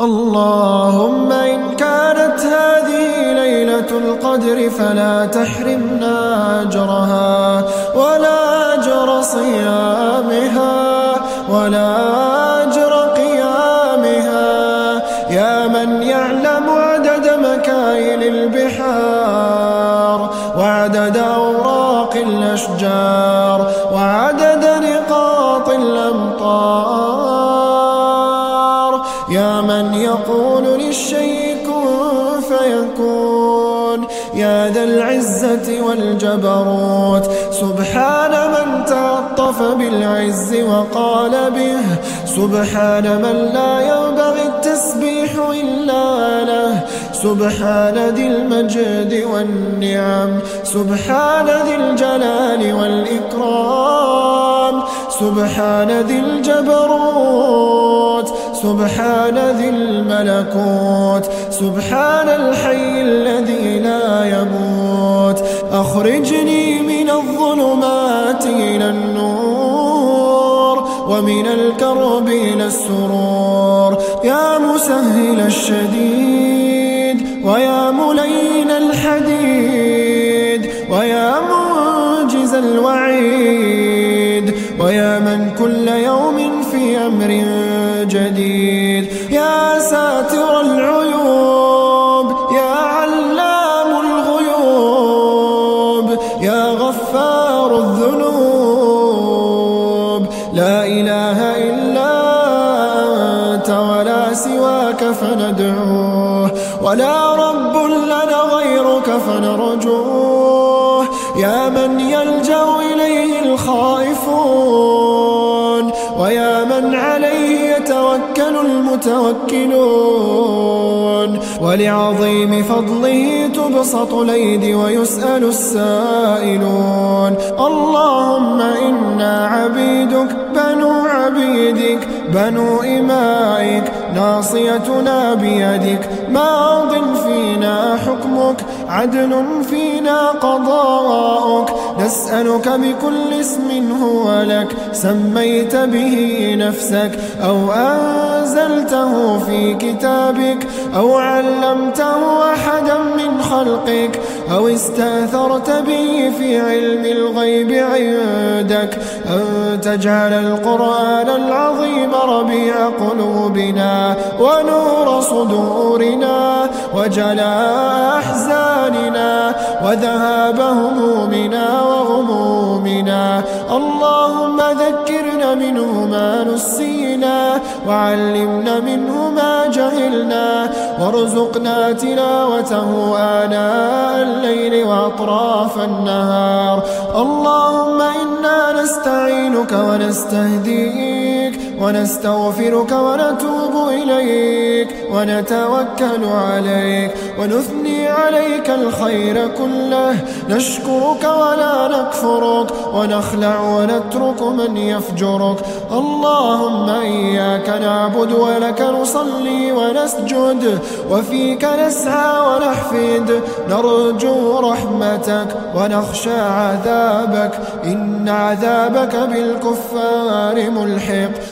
اللهم إن كانت هذه ليلة القدر فلا تحرمنا أجرها ولا أجر صيامها ولا أجر قيامها. يا من يعلم عدد مكاين البحار وعدد أوراق الأشجار وعدد يا من يقول للشيء كن فيكون يا ذا العزة والجبروت سبحان من تعطف بالعز وقال به سبحان من لا ينبغي التسبيح إلا له سبحان ذي المجد والنعم سبحان ذي الجلال والإكرام سبحان ذي الجبروت سبحان ذي الملكوت سبحان الحي الذي لا يموت. أخرجني من الظلمات إلى النور ومن الكرب إلى السرور. يا مسهل الشديد ويا ملين الحديد ويا منجز الوعيد كل يوم في أمر جديد. يا ساتر العيوب يا علام الغيوب يا غفار الذنوب. لا إله إلا أنت ولا سواك فندعوه ولا رب لنا غيرك فنرجوه يا من يلجأ إليه الخائفون ويا من عليه يتوكل المتوكلون. ولعظيم فضله تبسط الأيدي ويسأل السائلون. اللهم إنا عبيدك بنو عبيدك بنو إمائك ناصيتنا بيدك. ماض فينا حكمك عدل فينا قضاءك. نسألك بكل اسم هو لك سميت به نفسك أو أنزلته في كتابك أو علمته خلقك أو استأثرت به في علم الغيب عندك أن تجعل القرآن العظيم ربيع قلوبنا ونور صدورنا وجلاء أحزاننا وذهاب همومنا وغمومنا. اللهم ذكرنا منه ما نسينا وعلمنا منه ما جهلنا وارزقنا تلاوته آناء الليل وأطراف النهار. اللهم إنا نستعينك ونستهديك ونستغفرك ونتوب إليك ونتوكل عليك ونثني عليك الخير كله. نشكرك ولا نكفرك ونخلع ونترك من يفجرك. اللهم إياك نعبد ولك نصلي ونسجد وفيك نسعى ونحفد نرجو رحمتك ونخشى عذابك إن عذابك بالكفار ملحق.